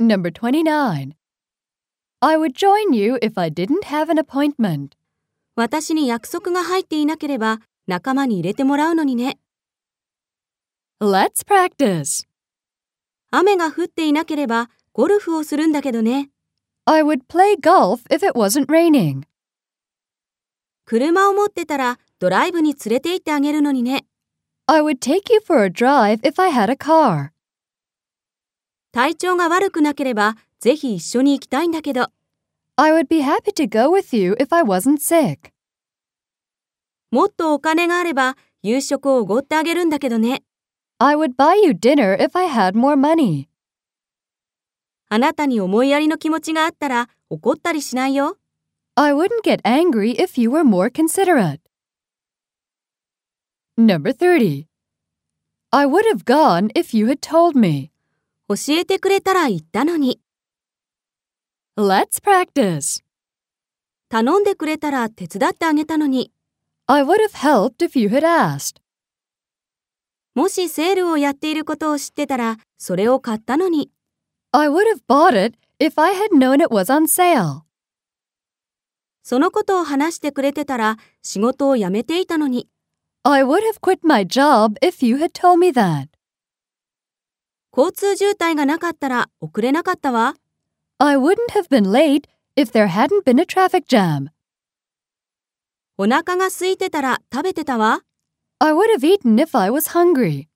Number 29. I would join you if I didn't have an appointment. 私に約束が入っていなければ仲間に入れてもらうのにね。 Let's practice. 雨が降っていなければゴルフをするんだけどね。 I would play golf if it wasn't raining. 車を持ってたらドライブに連れて行ってあげるのにね。 I would take you for a drive if I had a car. 体調が悪くなければぜひ一緒に行きたいんだけど。I would be happy to go with you if I wasn't sick. もっとお金があれば夕食をおごってあげるんだけどね。I would buy you dinner if I had more money. あなたに思いやりの気持ちがあったら怒ったりしないよ。I wouldn't get angry if you were more considerate. Number 30. I would have gone if you had told me. 教えてくれたら言ったのに。Let's practice. 頼んでくれたら手伝ってあげたのに。I would have helped if you had asked. もしセールをやっていることを知ってたらそれを買ったのに。I would have bought it if I had known it was on sale. そのことを話してくれてたら仕事を辞めていたのに。I would have quit my job if you had told me that. 交通渋滞がなかったら遅れなかったわ。I wouldn't have been late if there hadn't been a traffic jam. お腹が空いてたら食べてたわ。I would have eaten if I was hungry.